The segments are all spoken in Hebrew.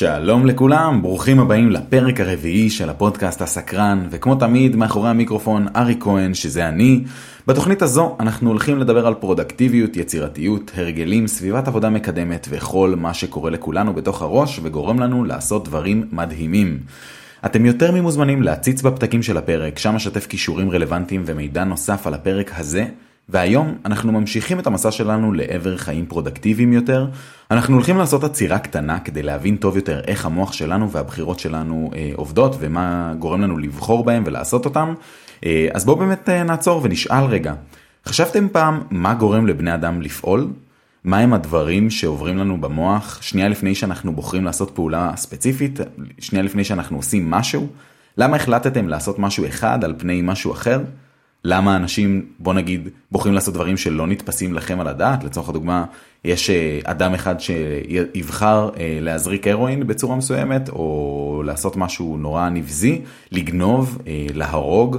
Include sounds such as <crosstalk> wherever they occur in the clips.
שלום לכולם, ברוכים הבאים לפרק הרביעי של הפודקאסט הסקרן, וכמו תמיד מאחורי המיקרופון ארי כהן, שזה אני. בתוכנית הזו אנחנו הולכים לדבר על פרודקטיביות, יצירתיות, הרגלים, סביבת עבודה מקדמת וכל מה שקורה לכולנו בתוך הראש וגורם לנו לעשות דברים מדהימים. אתם יותר ממוזמנים להציץ בפתקים של הפרק, שם אשתף קישורים רלוונטיים ומידע נוסף על הפרק הזה. והיום אנחנו ממשיכים את המסע שלנו לעבר חיים פרודקטיביים יותר. אנחנו הולכים לעשות עצירה קטנה כדי להבין טוב יותר איך המוח שלנו והבחירות שלנו אה, עובדות ומה גורם לנו לבחור בהם ולעשות אותם. אה, אז בואו באמת אה, נעצור ונשאל רגע. חשבתם פעם מה גורם לבני אדם לפעול? מה הם הדברים שעוברים לנו במוח שנייה לפני שאנחנו בוחרים לעשות פעולה ספציפית, שנייה לפני שאנחנו עושים משהו? למה החלטתם לעשות משהו אחד על פני משהו אחר? למה אנשים, בוא נגיד, בוחרים לעשות דברים שלא נתפסים לכם על הדעת? לצורך הדוגמה, יש אה, אדם אחד שיבחר אה, להזריק הרואין בצורה מסוימת, או לעשות משהו נורא נבזי, לגנוב, אה, להרוג,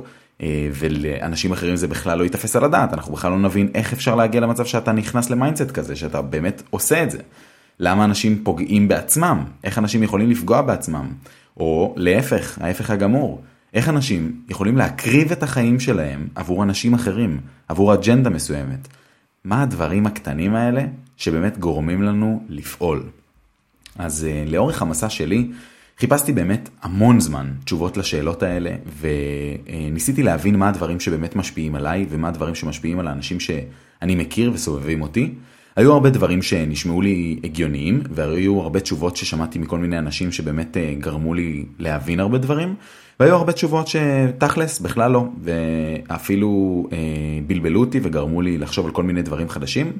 ולאנשים אחרים זה בכלל לא ייתפס על הדעת, אנחנו בכלל לא נבין איך אפשר להגיע למצב שאתה נכנס ל mindset כזה, שאתה באמת עושה את זה. למה אנשים פוגעים בעצמם? איך אנשים יכולים לפגוע בעצמם? או להפך, ההפך הגמור. איך אנשים יכולים להקריב את החיים שלהם עבור אנשים אחרים, עבור אג'נדה מסוימת. מה הדברים הקטנים האלה שבאמת גורמים לנו לפעול. אז uh, לאורך המסע שלי חיפשתי באמת המון זמן תשובות לשאלות האלה וניסיתי להבין מה הדברים שבאמת משפיעים עליי ומה הדברים שמשפיעים על האנשים שאני מכיר וסובבים אותי. היו הרבה דברים שנשמעו לי הגיוניים והיו הרבה תשובות ששמעתי מכל מיני אנשים שבאמת אה, גרמו לי להבין הרבה דברים והיו הרבה תשובות שתכלס בכלל לא ואפילו אה, בלבלו אותי וגרמו לי לחשוב על כל מיני דברים חדשים.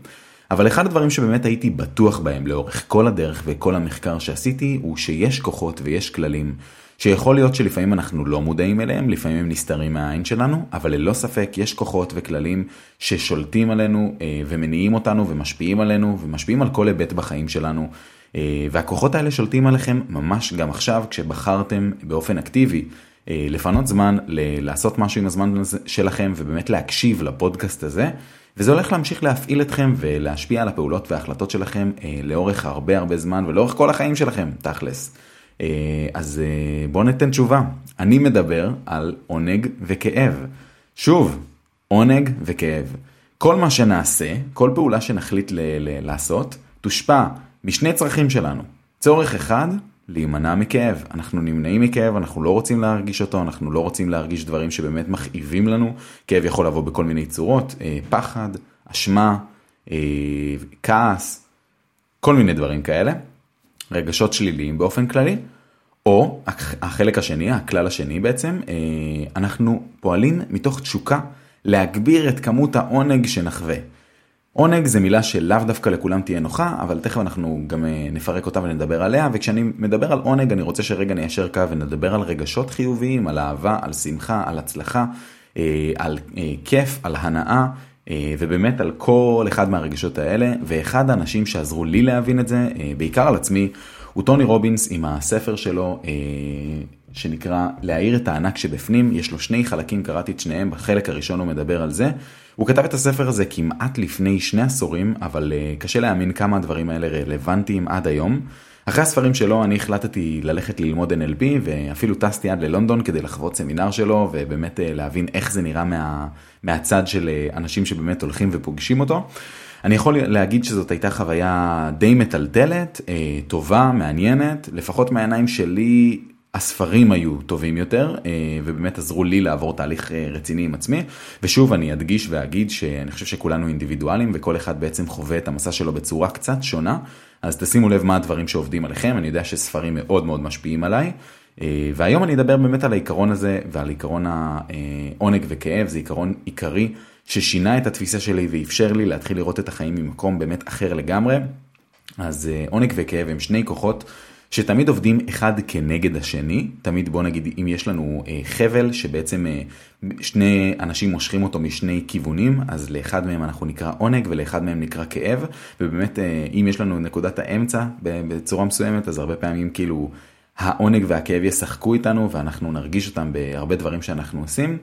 אבל אחד הדברים שבאמת הייתי בטוח בהם לאורך כל הדרך וכל המחקר שעשיתי הוא שיש כוחות ויש כללים שיכול להיות שלפעמים אנחנו לא מודעים אליהם, לפעמים הם נסתרים מהעין שלנו, אבל ללא ספק יש כוחות וכללים ששולטים עלינו אה, ומניעים אותנו ומשפיעים עלינו ומשפיעים על כל היבט בחיים שלנו. אה, והכוחות האלה שולטים עליכם ממש גם עכשיו כשבחרתם באופן אקטיבי לפנות זמן ל- לעשות משהו עם הזמן שלכם ובאמת להקשיב לפודקאסט הזה. וזה הולך להמשיך להפעיל אתכם ולהשפיע על הפעולות וההחלטות שלכם אה, לאורך הרבה הרבה זמן ולאורך כל החיים שלכם, תכלס. אה, אז אה, בואו ניתן תשובה. אני מדבר על עונג וכאב. שוב, עונג וכאב. כל מה שנעשה, כל פעולה שנחליט ל- ל- לעשות, תושפע משני צרכים שלנו. צורך אחד, להימנע מכאב. אנחנו נמנעים מכאב, אנחנו לא רוצים להרגיש אותו, אנחנו לא רוצים להרגיש דברים שבאמת מכאיבים לנו. כאב יכול לבוא בכל מיני צורות, אה, פחד, אשמה, אה, כעס, כל מיני דברים כאלה. רגשות שליליים באופן כללי. או החלק השני, הכלל השני בעצם, אה, אנחנו פועלים מתוך תשוקה להגביר את כמות העונג שנחווה. עונג זה מילה שלאו דווקא לכולם תהיה נוחה, אבל תכף אנחנו גם אה, נפרק אותה ונדבר עליה, וכשאני מדבר על עונג אני רוצה שרגע ניישר קו ונדבר על רגשות חיוביים, על אהבה, על שמחה, על הצלחה, אה, על אה, כיף, על הנאה, ובאמת על כל אחד מהרגשות האלה, ואחד האנשים שעזרו לי להבין את זה, בעיקר על עצמי, הוא טוני רובינס עם הספר שלו שנקרא להאיר את הענק שבפנים, יש לו שני חלקים, קראתי את שניהם, בחלק הראשון הוא מדבר על זה. הוא כתב את הספר הזה כמעט לפני שני עשורים, אבל uh, קשה להאמין כמה הדברים האלה רלוונטיים עד היום. אחרי הספרים שלו אני החלטתי ללכת ללמוד NLP ואפילו טסתי עד ללונדון כדי לחוות סמינר שלו ובאמת uh, להבין איך זה נראה מה, מהצד של uh, אנשים שבאמת הולכים ופוגשים אותו. אני יכול להגיד שזאת הייתה חוויה די מטלטלת, טובה, מעניינת, לפחות מהעיניים שלי הספרים היו טובים יותר אה, ובאמת עזרו לי לעבור תהליך אה, רציני עם עצמי. ושוב אני אדגיש ואגיד שאני חושב שכולנו אינדיבידואלים וכל אחד בעצם חווה את המסע שלו בצורה קצת שונה. אז תשימו לב מה הדברים שעובדים עליכם. אני יודע שספרים מאוד מאוד משפיעים עליי אה, והיום אני אדבר באמת על העיקרון הזה ועל עיקרון העונג וכאב. זה עיקרון עיקרי ששינה את התפיסה שלי ואפשר לי להתחיל לראות את החיים ממקום באמת אחר לגמרי. אז עונג וכאב הם שני כוחות. שתמיד עובדים אחד כנגד השני, תמיד בוא נגיד אם יש לנו אה, חבל שבעצם אה, שני אנשים מושכים אותו משני כיוונים, אז לאחד מהם אנחנו נקרא עונג ולאחד מהם נקרא כאב, ובאמת אה, אם יש לנו נקודת האמצע בצורה מסוימת, אז הרבה פעמים כאילו העונג והכאב ישחקו איתנו ואנחנו נרגיש אותם בהרבה דברים שאנחנו עושים.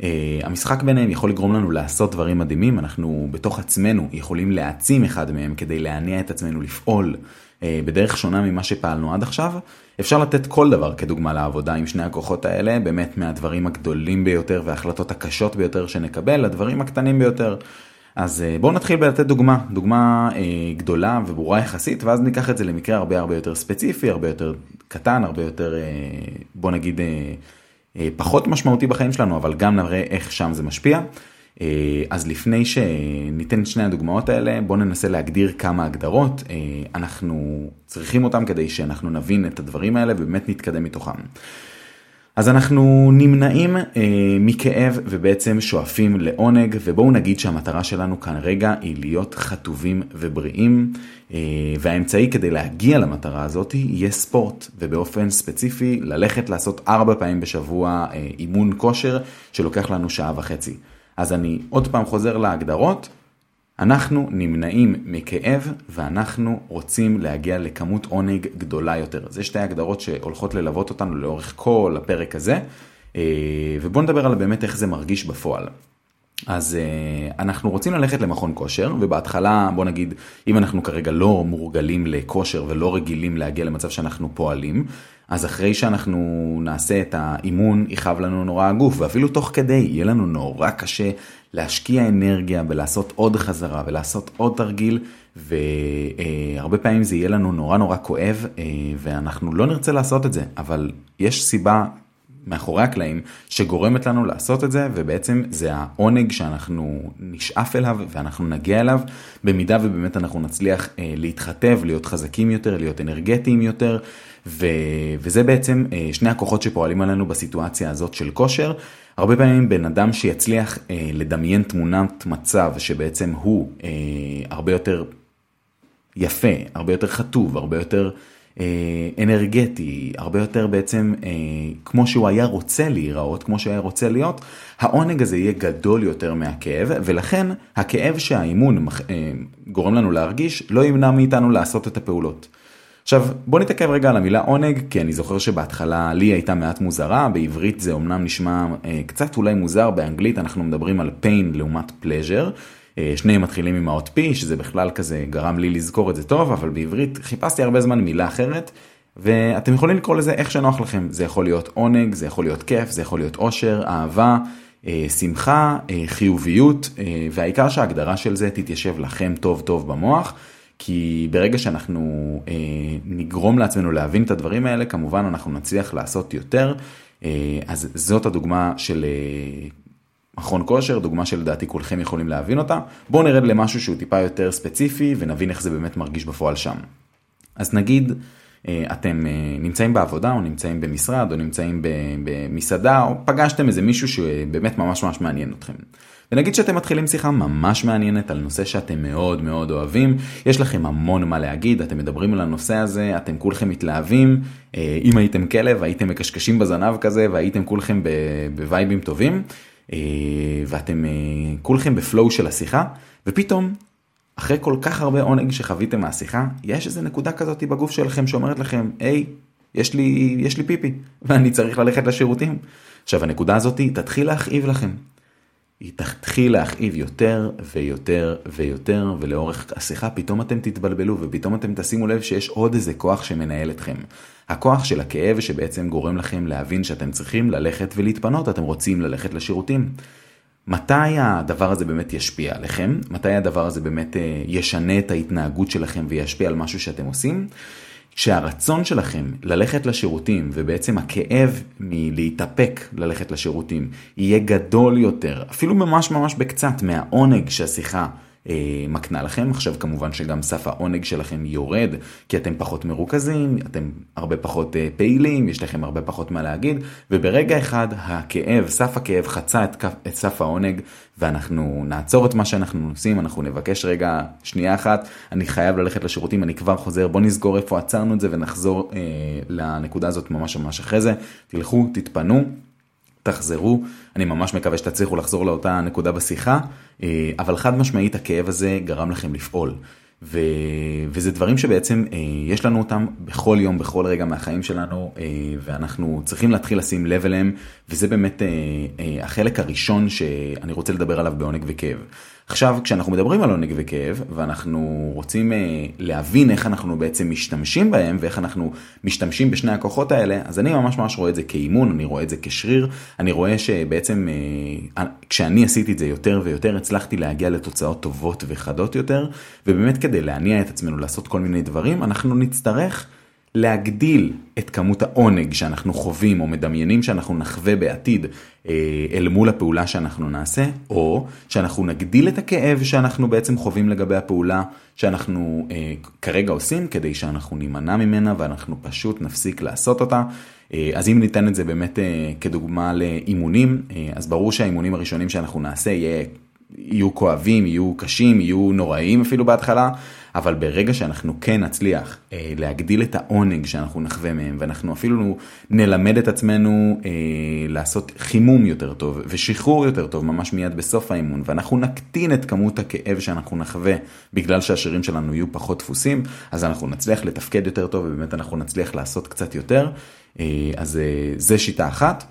Uh, המשחק ביניהם יכול לגרום לנו לעשות דברים מדהימים, אנחנו בתוך עצמנו יכולים להעצים אחד מהם כדי להניע את עצמנו לפעול בדרך שונה ממה שפעלנו עד עכשיו. אפשר לתת כל דבר כדוגמה לעבודה עם שני הכוחות האלה, באמת מהדברים הגדולים ביותר וההחלטות הקשות ביותר שנקבל, לדברים הקטנים ביותר. אז בואו נתחיל בלתת דוגמה, דוגמה אה, גדולה וברורה יחסית, ואז ניקח את זה למקרה הרבה הרבה יותר ספציפי, הרבה יותר קטן, הרבה יותר, אה, בוא נגיד, אה, אה, פחות משמעותי בחיים שלנו, אבל גם נראה איך שם זה משפיע. אה, אז לפני שניתן את שני הדוגמאות האלה, בואו ננסה להגדיר כמה הגדרות. אה, אנחנו צריכים אותם כדי שאנחנו נבין את הדברים האלה ובאמת נתקדם מתוכם. אז אנחנו נמנעים אה, מכאב ובעצם שואפים לעונג, ובואו נגיד שהמטרה שלנו כאן רגע היא להיות חטובים ובריאים, אה, והאמצעי כדי להגיע למטרה הזאת יהיה ספורט, ובאופן ספציפי ללכת לעשות ארבע פעמים בשבוע אה, אימון כושר שלוקח לנו שעה וחצי. אז אני עוד פעם חוזר להגדרות. אנחנו נמנעים מכאב ואנחנו רוצים להגיע לכמות עונג גדולה יותר. זה שתי הגדרות שהולכות ללוות אותנו לאורך כל הפרק הזה, אה, ובואו נדבר על באמת איך זה מרגיש בפועל. אז אה, אנחנו רוצים ללכת למכון כושר, ובהתחלה בוא נגיד, אם אנחנו כרגע לא מורגלים לכושר ולא רגילים להגיע למצב שאנחנו פועלים, אז אחרי שאנחנו נעשה את האימון, יכאב לנו נורא הגוף, ואפילו תוך כדי יהיה לנו נורא קשה להשקיע אנרגיה ולעשות עוד חזרה ולעשות עוד תרגיל, והרבה פעמים זה יהיה לנו נורא נורא כואב, אה, ואנחנו לא נרצה לעשות את זה, אבל יש סיבה מאחורי הקלעים שגורמת לנו לעשות את זה ובעצם זה העונג שאנחנו נשאף אליו ואנחנו נגיע אליו במידה ובאמת אנחנו נצליח אה, להתחתב, להיות חזקים יותר, להיות אנרגטיים יותר. וזה בעצם אה, שני הכוחות שפועלים עלינו בסיטואציה הזאת של כושר. הרבה פעמים בן אדם שיצליח אה, לדמיין תמונת מצב שבעצם הוא אה, הרבה יותר יפה, הרבה יותר חטוב, הרבה יותר אנרגטי, הרבה יותר בעצם כמו שהוא היה רוצה להיראות, כמו שהוא היה רוצה להיות, העונג הזה יהיה גדול יותר מהכאב, ולכן הכאב שהאימון גורם לנו להרגיש לא ימנע מאיתנו לעשות את הפעולות. עכשיו בוא נתעכב רגע על המילה עונג כי אני זוכר שבהתחלה לי הייתה מעט מוזרה בעברית זה אמנם נשמע אה, קצת אולי מוזר באנגלית אנחנו מדברים על pain לעומת pleasure אה, שניהם מתחילים עם האות P, שזה בכלל כזה גרם לי לזכור את זה טוב, אבל בעברית חיפשתי הרבה זמן מילה אחרת, ואתם יכולים לקרוא לזה איך שנוח לכם. זה יכול להיות עונג, זה יכול להיות כיף, זה יכול להיות אושר, אהבה, אה, שמחה, אה, חיוביות, והעיקר שההגדרה של זה תתיישב לכם טוב טוב במוח. כי ברגע שאנחנו אה, נגרום לעצמנו להבין את הדברים האלה, כמובן אנחנו נצליח לעשות יותר. אה, אז זאת הדוגמה של אה, מכון כושר, דוגמה שלדעתי כולכם יכולים להבין אותה. בואו נרד למשהו שהוא טיפה יותר ספציפי ונבין איך זה באמת מרגיש בפועל שם. אז נגיד אה, אתם אה, נמצאים בעבודה או נמצאים במשרד או נמצאים במסעדה או פגשתם איזה מישהו שבאמת ממש ממש מעניין אתכם. ונגיד שאתם מתחילים שיחה ממש מעניינת על נושא שאתם מאוד מאוד אוהבים, יש לכם המון מה להגיד, אתם מדברים על הנושא הזה, אתם כולכם מתלהבים, אה, אם הייתם כלב הייתם מקשקשים בזנב כזה והייתם כולכם בווייבים טובים. אה, ואתם אה, כולכם בפלואו של השיחה, ופתאום, אחרי כל כך הרבה עונג שחוויתם מהשיחה, יש איזה נקודה כזאת בגוף שלכם שאומרת לכם, היי, יש לי, יש לי פיפי, <laughs> ואני צריך ללכת לשירותים. עכשיו הנקודה הזאת תתחיל להכאיב לכם. היא תתחיל להכאיב יותר ויותר ויותר, ולאורך השיחה פתאום אתם תתבלבלו, ופתאום אתם תשימו לב שיש עוד איזה כוח שמנהל אתכם. הכוח של הכאב שבעצם גורם לכם להבין שאתם צריכים ללכת ולהתפנות, אתם רוצים ללכת לשירותים. מתי הדבר הזה באמת ישפיע עליכם? מתי הדבר הזה באמת אה, ישנה את ההתנהגות שלכם וישפיע על משהו שאתם עושים? כשהרצון שלכם ללכת לשירותים ובעצם הכאב מלהתאפק ללכת לשירותים יהיה גדול יותר, אפילו ממש ממש בקצת מהעונג שהשיחה מקנה לכם. עכשיו כמובן שגם סף העונג שלכם יורד, כי אתם פחות מרוכזים, אתם הרבה פחות אה, פעילים, יש לכם הרבה פחות מה להגיד, וברגע אחד הכאב, סף הכאב חצה את, את סף העונג, ואנחנו נעצור את מה שאנחנו עושים, אנחנו נבקש רגע שנייה אחת, אני חייב ללכת לשירותים, אני כבר חוזר, בוא נסגור איפה עצרנו את זה ונחזור אה, לנקודה הזאת ממש ממש אחרי זה, תלכו, תתפנו. תחזרו, אני ממש מקווה שתצליחו לחזור לאותה נקודה בשיחה, אה, אבל חד משמעית הכאב הזה גרם לכם לפעול. ו... וזה דברים שבעצם אה, יש לנו אותם בכל יום, בכל רגע מהחיים שלנו, אה, ואנחנו צריכים להתחיל לשים לב אליהם, וזה באמת החלק הראשון שאני רוצה לדבר עליו בעונג וכאב. עכשיו, כשאנחנו מדברים על עונג וכאב, ואנחנו רוצים אה, להבין איך אנחנו בעצם משתמשים בהם, ואיך אנחנו משתמשים בשני הכוחות האלה, אז אני ממש ממש רואה את זה כאימון, אני רואה את זה כשריר, אני רואה שבעצם אה, כשאני עשיתי את זה יותר ויותר, הצלחתי להגיע לתוצאות טובות וחדות יותר, ובאמת כדי להניע את עצמנו לעשות כל מיני דברים, אנחנו נצטרך... להגדיל את כמות העונג שאנחנו חווים או מדמיינים שאנחנו נחווה בעתיד. אה, אל מול הפעולה שאנחנו נעשה, או שאנחנו נגדיל את הכאב שאנחנו בעצם חווים לגבי הפעולה שאנחנו אה, כרגע עושים, כדי שאנחנו נימנע ממנה ואנחנו פשוט נפסיק לעשות אותה. אה, אז אם ניתן את זה באמת כדוגמה לאימונים, אז ברור שהאימונים הראשונים שאנחנו נעשה יהיה, יהיו כואבים, יהיו קשים, יהיו נוראים אפילו בהתחלה. אבל ברגע שאנחנו כן נצליח אה, להגדיל את העונג שאנחנו נחווה מהם, ואנחנו אפילו נלמד את עצמנו אה, לעשות חימום יותר טוב ושחרור יותר טוב ממש מיד בסוף האימון, ואנחנו נקטין את כמות הכאב שאנחנו נחווה בגלל שהשרירים שלנו יהיו פחות דפוסים, אז אנחנו נצליח לתפקד יותר טוב ובאמת אנחנו נצליח לעשות קצת יותר. אה, אז אה, זה שיטה אחת.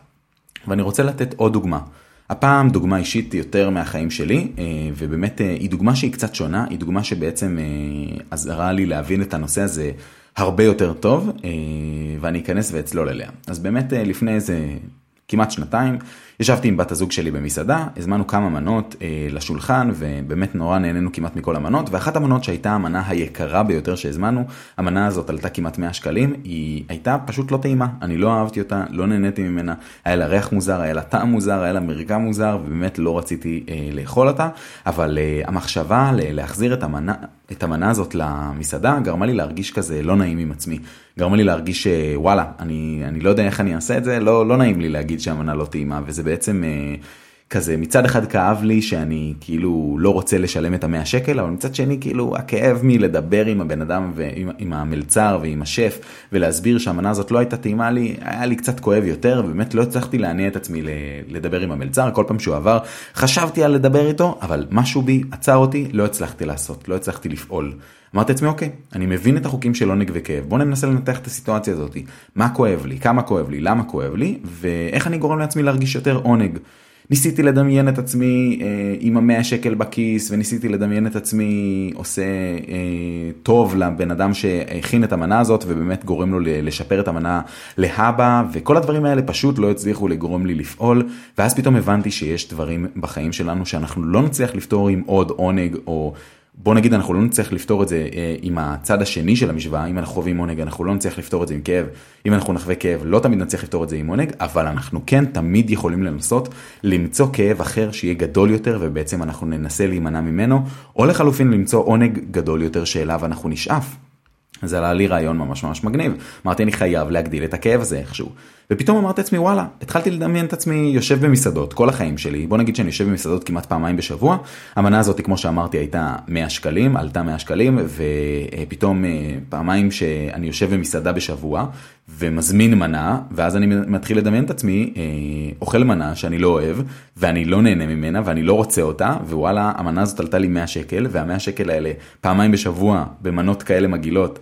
ואני רוצה לתת עוד דוגמה. הפעם דוגמה אישית יותר מהחיים שלי, אה, ובאמת אה, היא דוגמה שהיא קצת שונה, היא דוגמה שבעצם אה, עזרה לי להבין את הנושא הזה הרבה יותר טוב, ואני אכנס ואצלול אליה. אז באמת לפני איזה כמעט שנתיים, ישבתי עם בת הזוג שלי במסעדה, הזמנו כמה מנות אה, לשולחן, ובאמת נורא נהנינו כמעט מכל המנות, ואחת המנות שהייתה המנה היקרה ביותר שהזמנו, המנה הזאת עלתה כמעט 100 שקלים, היא הייתה פשוט לא טעימה, אני לא אהבתי אותה, לא נהניתי ממנה, היה לה ריח מוזר, היה לה טעם מוזר, היה לה מרקם מוזר, ובאמת לא רציתי אה, לאכול אותה, אבל אה, המחשבה להחזיר את המנה, את המנה הזאת למסעדה גרמה לי להרגיש כזה לא נעים עם עצמי. גרמה לי להרגיש שוואלה, אני, אני לא יודע איך אני אעשה את זה, לא, לא נעים לי להגיד שהמנה לא טעימה, וזה בעצם אה, כזה, מצד אחד כאב לי שאני כאילו לא רוצה לשלם את המאה שקל, אבל מצד שני כאילו הכאב מלדבר עם הבן אדם ועם עם המלצר ועם השף ולהסביר שהמנה הזאת לא הייתה טעימה לי, היה לי קצת כואב יותר, ובאמת לא הצלחתי להניע את עצמי לדבר עם המלצר, כל פעם שהוא עבר חשבתי על לדבר איתו, אבל משהו בי עצר אותי, לא הצלחתי לעשות, לא הצלחתי לפעול. אמרתי לעצמי, אוקיי, אני מבין את החוקים של עונג וכאב, בוא ננסה לנתח את הסיטואציה הזאת. מה כואב לי, כמה כואב לי, למה כואב לי, ואיך אני גורם לעצמי להרגיש יותר עונג. ניסיתי לדמיין את עצמי אה, עם המאה שקל בכיס, וניסיתי לדמיין את עצמי עושה אה, טוב לבן אדם שהכין את המנה הזאת, ובאמת גורם לו לשפר את המנה להבא, וכל הדברים האלה פשוט לא הצליחו לגרום לי לפעול, ואז פתאום הבנתי שיש דברים בחיים שלנו שאנחנו לא נצליח לפתור עם עוד עונג או בוא נגיד אנחנו לא נצטרך לפתור את זה אה, עם הצד השני של המשוואה, אם אנחנו חווים עונג אנחנו לא נצטרך לפתור את זה עם כאב, אם אנחנו נחווה כאב לא תמיד נצליח לפתור את זה עם עונג, אבל אנחנו כן תמיד יכולים לנסות למצוא כאב אחר שיהיה גדול יותר ובעצם אנחנו ננסה להימנע ממנו, או לחלופין למצוא עונג גדול יותר שאליו אנחנו נשאף. זה עלה לי רעיון ממש ממש מגניב. אמרתי אני חייב להגדיל את הכאב הזה איכשהו. ופתאום אמרתי לעצמי וואלה, התחלתי לדמיין את עצמי יושב במסעדות כל החיים שלי, בוא נגיד שאני יושב במסעדות כמעט פעמיים בשבוע, המנה הזאת כמו שאמרתי הייתה 100 שקלים, עלתה 100 שקלים, ופתאום אה, פעמיים שאני יושב במסעדה בשבוע ומזמין מנה, ואז אני מתחיל לדמיין את עצמי אה, אוכל מנה שאני לא אוהב, ואני לא נהנה ממנה ואני לא רוצה אותה, ווואלה המנה הזאת עלתה לי 100 שקל, וה-100 שקל האלה פעמיים בשבוע במנות כאלה מגעילות.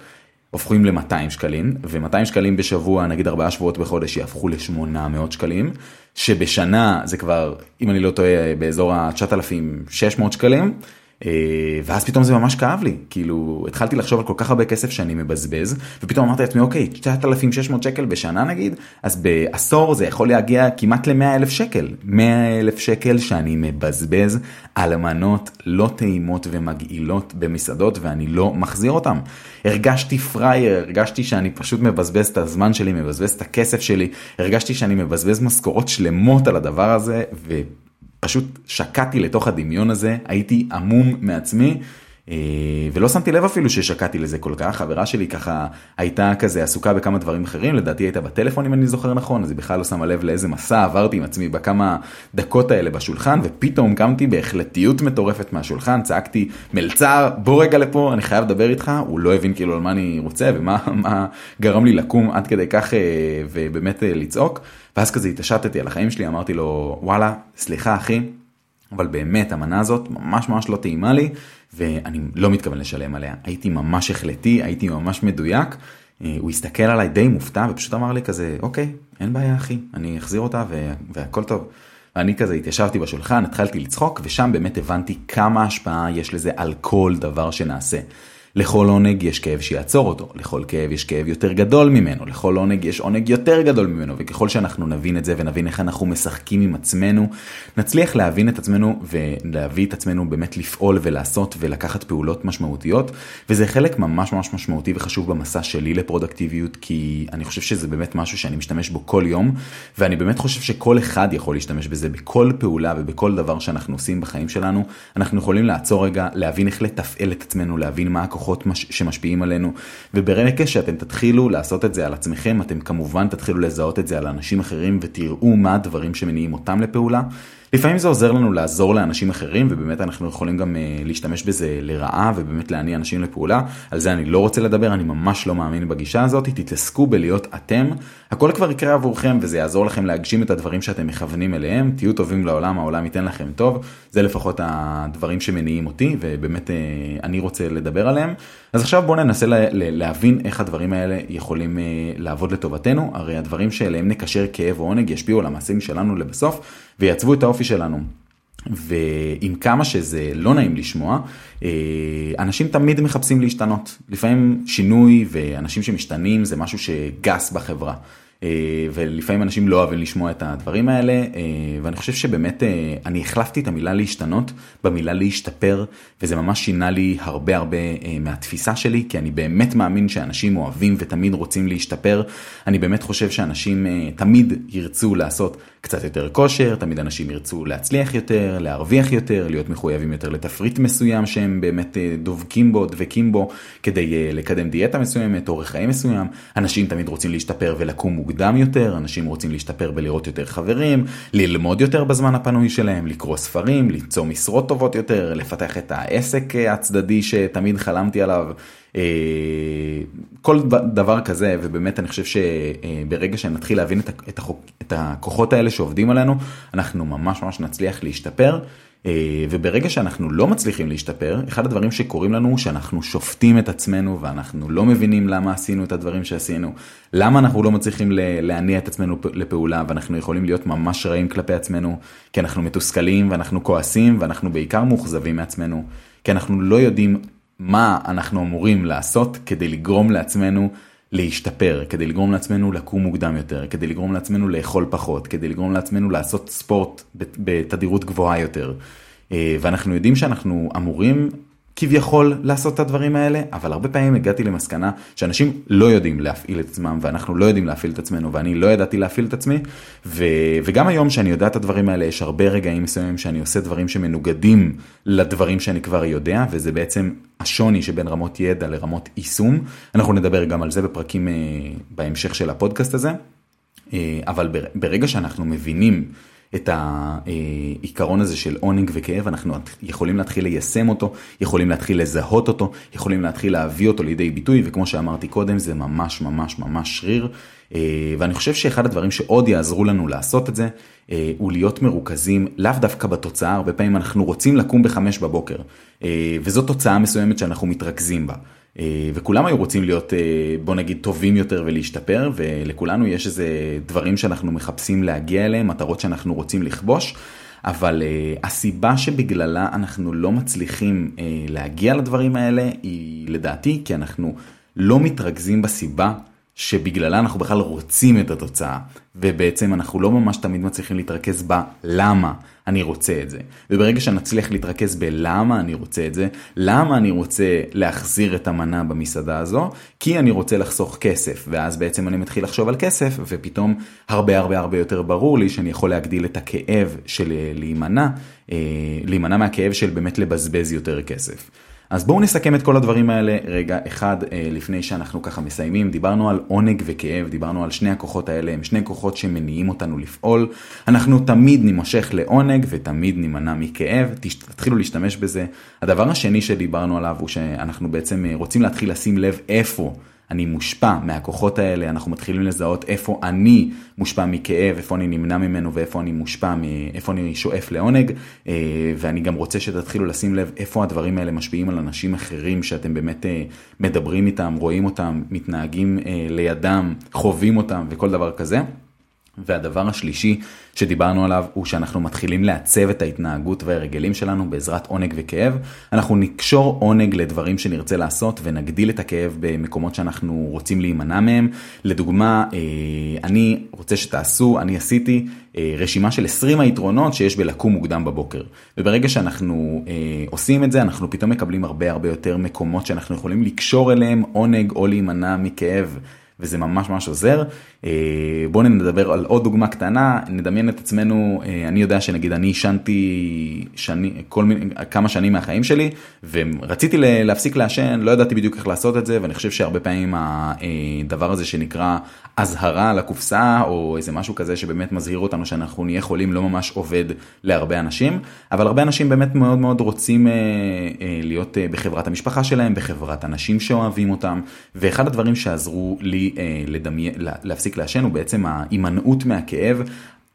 הופכים ל-200 שקלים, ו-200 שקלים בשבוע, נגיד 4 שבועות בחודש, יהפכו ל-800 שקלים, שבשנה זה כבר, אם אני לא טועה, באזור ה-9,600 שקלים. אה, ואז פתאום זה ממש כאב לי, כאילו התחלתי לחשוב על כל כך הרבה כסף שאני מבזבז, ופתאום אמרתי לעצמי אוקיי, 9,600 שקל בשנה נגיד, אז בעשור זה יכול להגיע כמעט ל-100 אלף שקל, 100 אלף שקל שאני מבזבז על מנות לא טעימות ומגעילות במסעדות ואני לא מחזיר אותם. הרגשתי פראייר, הרגשתי שאני פשוט מבזבז את הזמן שלי, מבזבז את הכסף שלי, הרגשתי שאני מבזבז משכורות שלמות על הדבר הזה, ו... פשוט שקעתי לתוך הדמיון הזה, הייתי עמום מעצמי. אה, ולא שמתי לב אפילו ששקעתי לזה כל כך, חברה שלי ככה הייתה כזה עסוקה בכמה דברים אחרים, לדעתי הייתה בטלפון אם אני זוכר נכון, אז היא בכלל לא שמה לב לאיזה מסע עברתי עם עצמי בכמה דקות האלה בשולחן, ופתאום קמתי בהחלטיות מטורפת מהשולחן, צעקתי מלצר בוא רגע לפה, אני חייב לדבר איתך, הוא לא הבין כאילו על מה אני רוצה ומה גרם לי לקום עד כדי כך אה, ובאמת אה, לצעוק. ואז כזה התעשתתי על החיים שלי, אמרתי לו, וואלה, סליחה אחי, אבל באמת המנה הזאת ממש ממש לא טעימה לי, ואני לא מתכוון לשלם עליה. הייתי ממש החלטי, הייתי ממש מדויק. אה, הוא הסתכל עליי די מופתע ופשוט אמר לי כזה, אוקיי, אין בעיה אחי, אני אחזיר אותה והכל טוב. ואני כזה התיישבתי בשולחן, התחלתי לצחוק, ושם באמת הבנתי כמה השפעה יש לזה על כל דבר שנעשה. לכל עונג יש כאב שיעצור אותו, לכל כאב יש כאב יותר גדול ממנו, לכל עונג יש עונג יותר גדול ממנו, וככל שאנחנו נבין את זה ונבין איך אנחנו משחקים עם עצמנו, נצליח להבין את עצמנו ולהביא את עצמנו באמת לפעול ולעשות ולקחת פעולות משמעותיות, וזה חלק ממש ממש משמעותי וחשוב במסע שלי לפרודקטיביות, כי אני חושב שזה באמת משהו שאני משתמש בו כל יום, ואני באמת חושב שכל אחד יכול להשתמש בזה בכל פעולה ובכל דבר שאנחנו עושים בחיים שלנו, אנחנו יכולים לעצור רגע, להבין איך לתפעל את עצמנו, להבין מה הכוחות שמשפיעים עלינו, וברגע שאתם תתחילו לעשות את זה על עצמכם, אתם כמובן תתחילו לזהות את זה על אנשים אחרים ותראו מה הדברים שמניעים אותם לפעולה. לפעמים זה עוזר לנו לעזור לאנשים אחרים ובאמת אנחנו יכולים גם uh, להשתמש בזה לרעה ובאמת להניע אנשים לפעולה. על זה אני לא רוצה לדבר, אני ממש לא מאמין בגישה הזאת, תתעסקו בלהיות אתם, הכל כבר יקרה עבורכם וזה יעזור לכם להגשים את הדברים שאתם מכוונים אליהם, תהיו טובים לעולם, העולם ייתן לכם טוב, זה לפחות הדברים שמניעים אותי ובאמת uh, אני רוצה לדבר עליהם. אז עכשיו בואו ננסה לה, להבין איך הדברים האלה יכולים uh, לעבוד לטובתנו, הרי הדברים שאליהם נקשר כאב או עונג ישפיעו על המעשים שלנו לבסוף ויעצבו את האופי שלנו. ועם כמה שזה לא נעים לשמוע, אה, אנשים תמיד מחפשים להשתנות. לפעמים שינוי ואנשים שמשתנים זה משהו שגס בחברה. אה, ולפעמים אנשים לא אוהבים לשמוע את הדברים האלה, אה, ואני חושב שבאמת אני החלפתי את המילה להשתנות במילה להשתפר, וזה ממש שינה לי הרבה הרבה מהתפיסה שלי, כי אני באמת מאמין שאנשים אוהבים ותמיד רוצים להשתפר. אני באמת חושב שאנשים תמיד ירצו לעשות קצת יותר כושר, תמיד אנשים ירצו להצליח יותר, להרוויח יותר, להיות מחויבים יותר לתפריט מסוים שהם באמת דובקים בו, דבקים בו, כדי לקדם דיאטה מסוימת, אורח חיים מסוים. אנשים תמיד רוצים להשתפר ולקום מוקדם. יותר, אנשים רוצים להשתפר בלראות יותר חברים, ללמוד יותר בזמן הפנוי שלהם, לקרוא ספרים, ליצור משרות טובות יותר, לפתח את העסק הצדדי שתמיד חלמתי עליו. אה, כל דבר כזה ובאמת אני חושב שברגע שנתחיל להבין את הכוחות האלה שעובדים עלינו אנחנו ממש ממש נצליח להשתפר אה, וברגע שאנחנו לא מצליחים להשתפר, אחד הדברים שקורים לנו הוא שאנחנו שופטים את עצמנו ואנחנו לא מבינים למה עשינו את הדברים שעשינו, למה אנחנו לא מצליחים להניע את עצמנו לפעולה ואנחנו יכולים להיות ממש רעים כלפי עצמנו, כי אנחנו מתוסכלים ואנחנו כועסים ואנחנו בעיקר מאוכזבים מעצמנו, כי אנחנו לא יודעים מה אנחנו אמורים לעשות כדי לגרום לעצמנו להשתפר, כדי לגרום לעצמנו לקום מוקדם יותר, כדי לגרום לעצמנו לאכול פחות, כדי לגרום לעצמנו לעשות ספורט בתדירות גבוהה יותר. אה, ואנחנו יודעים שאנחנו אמורים כביכול לעשות את הדברים האלה, אבל הרבה פעמים הגעתי למסקנה שאנשים לא יודעים להפעיל את עצמם, ואנחנו לא יודעים להפעיל את עצמנו, ואני לא ידעתי להפעיל את עצמי, ו... וגם היום שאני יודע את הדברים האלה, יש הרבה רגעים מסוימים שאני עושה דברים שמנוגדים לדברים שאני כבר יודע, וזה בעצם השוני שבין רמות ידע לרמות יישום. אנחנו נדבר גם על זה בפרקים אה, בהמשך של הפודקאסט הזה, אה, אבל ברגע שאנחנו מבינים את העיקרון הזה של עונג וכאב, אנחנו יכולים להתחיל ליישם אותו, יכולים להתחיל לזהות אותו, יכולים להתחיל להביא אותו לידי ביטוי, וכמו שאמרתי קודם, זה ממש ממש ממש שריר. אה, ואני חושב שאחד הדברים שעוד יעזרו לנו לעשות את זה, אה, הוא להיות מרוכזים לאו דווקא בתוצאה, הרבה פעמים אנחנו רוצים לקום בחמש בבוקר, אה, וזו תוצאה מסוימת שאנחנו מתרכזים בה. אה, וכולם היו רוצים להיות, אה, בוא נגיד, טובים יותר ולהשתפר, ולכולנו יש איזה דברים שאנחנו מחפשים להגיע אליהם, מטרות שאנחנו רוצים לכבוש, אבל uh, הסיבה שבגללה אנחנו לא מצליחים להגיע לדברים האלה היא לדעתי כי אנחנו לא מתרכזים בסיבה שבגללה אנחנו בכלל רוצים את התוצאה, ובעצם אנחנו לא ממש תמיד מצליחים להתרכז בלמה אני רוצה את זה. וברגע שנצליח להתרכז בלמה אני רוצה את זה, למה אני רוצה להחזיר את המנה במסעדה הזו, כי אני רוצה לחסוך כסף, ואז בעצם אני מתחיל לחשוב על כסף, ופתאום הרבה הרבה הרבה יותר ברור לי שאני יכול להגדיל את הכאב של להימנע, אה, להימנע מהכאב של באמת לבזבז יותר כסף. אז בואו נסכם את כל הדברים האלה רגע אחד אה, לפני שאנחנו ככה מסיימים. דיברנו על עונג וכאב, דיברנו על שני הכוחות האלה, הם שני כוחות שמניעים אותנו לפעול. אנחנו תמיד נימשך לעונג ותמיד נימנע מכאב, תתחילו להשתמש בזה. הדבר השני שדיברנו עליו הוא שאנחנו בעצם אה, רוצים להתחיל לשים לב איפה. אני מושפע מהכוחות האלה, אנחנו מתחילים לזהות איפה אני מושפע מכאב, איפה אני נמנע ממנו ואיפה אני מושפע, איפה אני שואף לעונג, אה, ואני גם רוצה שתתחילו לשים לב איפה הדברים האלה משפיעים על אנשים אחרים שאתם באמת אה, מדברים איתם, רואים אותם, מתנהגים אה, לידם, חווים אותם וכל דבר כזה. והדבר השלישי שדיברנו עליו הוא שאנחנו מתחילים לעצב את ההתנהגות וההרגלים שלנו בעזרת עונג וכאב. אנחנו נקשור עונג לדברים שנרצה לעשות ונגדיל את הכאב במקומות שאנחנו רוצים להימנע מהם. לדוגמה, אה, אני רוצה שתעשו, אני עשיתי אה, רשימה של 20 היתרונות שיש בלקום מוקדם בבוקר. וברגע שאנחנו אה, עושים את זה, אנחנו פתאום מקבלים הרבה הרבה יותר מקומות שאנחנו יכולים לקשור אליהם עונג או להימנע מכאב. וזה ממש ממש עוזר. אה, בואו נדבר על עוד דוגמה קטנה, נדמיין את עצמנו, אה, אני יודע שנגיד אני עישנתי כמה שנים מהחיים שלי, ורציתי להפסיק לעשן, לא ידעתי בדיוק איך לעשות את זה, ואני חושב שהרבה פעמים הדבר הזה שנקרא אזהרה על הקופסה, או איזה משהו כזה שבאמת מזהיר אותנו שאנחנו נהיה חולים, לא ממש עובד להרבה אנשים, אבל הרבה אנשים באמת מאוד מאוד רוצים אה, להיות בחברת המשפחה שלהם, בחברת אנשים שאוהבים אותם, ואחד הדברים שעזרו לי לדמיין, להפסיק להפסיק לעשן הוא בעצם ההימנעות מהכאב,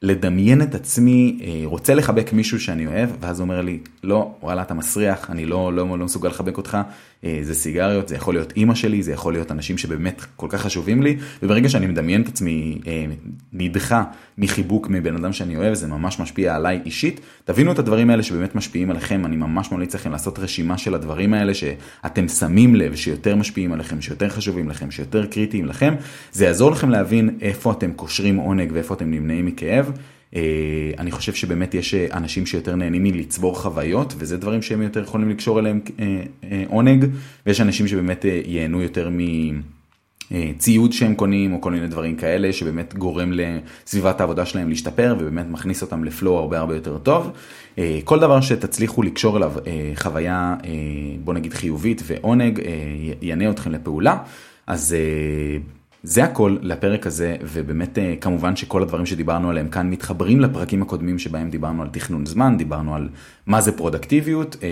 לדמיין את עצמי, אה, רוצה לחבק מישהו שאני אוהב, ואז הוא אומר לי, לא, וואלה, אתה מסריח, אני לא, לא, לא מסוגל לחבק אותך, זה סיגריות, זה יכול להיות אימא שלי, זה יכול להיות אנשים שבאמת כל כך חשובים לי, וברגע שאני מדמיין את עצמי אה, נדחה מחיבוק מבן אדם שאני אוהב, זה ממש משפיע עליי אישית. תבינו את הדברים האלה שבאמת משפיעים עליכם, אני ממש ממליץ לכם לעשות רשימה של הדברים האלה שאתם שמים לב שיותר משפיעים עליכם, שיותר חשובים לכם, שיותר קריטיים לכם, זה יעזור לכם להבין איפה אתם קושרים עונג ואיפה אתם נמנעים מכאב. אה, אני חושב שבאמת יש אה, אנשים שיותר נהנים מלצבור חוויות, וזה דברים שהם יותר יכולים לקשור אליהם אה, עונג, ויש אנשים שבאמת ייהנו יותר מציוד שהם קונים, או כל מיני דברים כאלה, שבאמת גורם לסביבת העבודה שלהם להשתפר, ובאמת מכניס אותם לפלואו הרבה הרבה יותר טוב. כל דבר שתצליחו לקשור אליו חוויה, בוא נגיד חיובית ועונג, יענה אתכם לפעולה. אז זה הכל לפרק הזה, ובאמת אה, כמובן שכל הדברים שדיברנו עליהם כאן מתחברים לפרקים הקודמים שבהם דיברנו על תכנון זמן, דיברנו על מה זה פרודקטיביות, אה,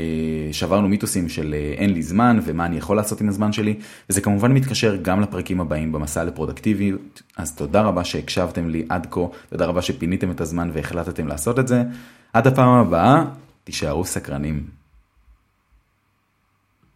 שברנו מיתוסים של אה, אין לי זמן ומה אני יכול לעשות עם הזמן שלי, וזה כמובן מתקשר גם לפרקים הבאים במסע לפרודקטיביות, אז תודה רבה שהקשבתם לי עד כה, תודה רבה שפיניתם את הזמן והחלטתם לעשות את זה. עד הפעם הבאה, תישארו סקרנים.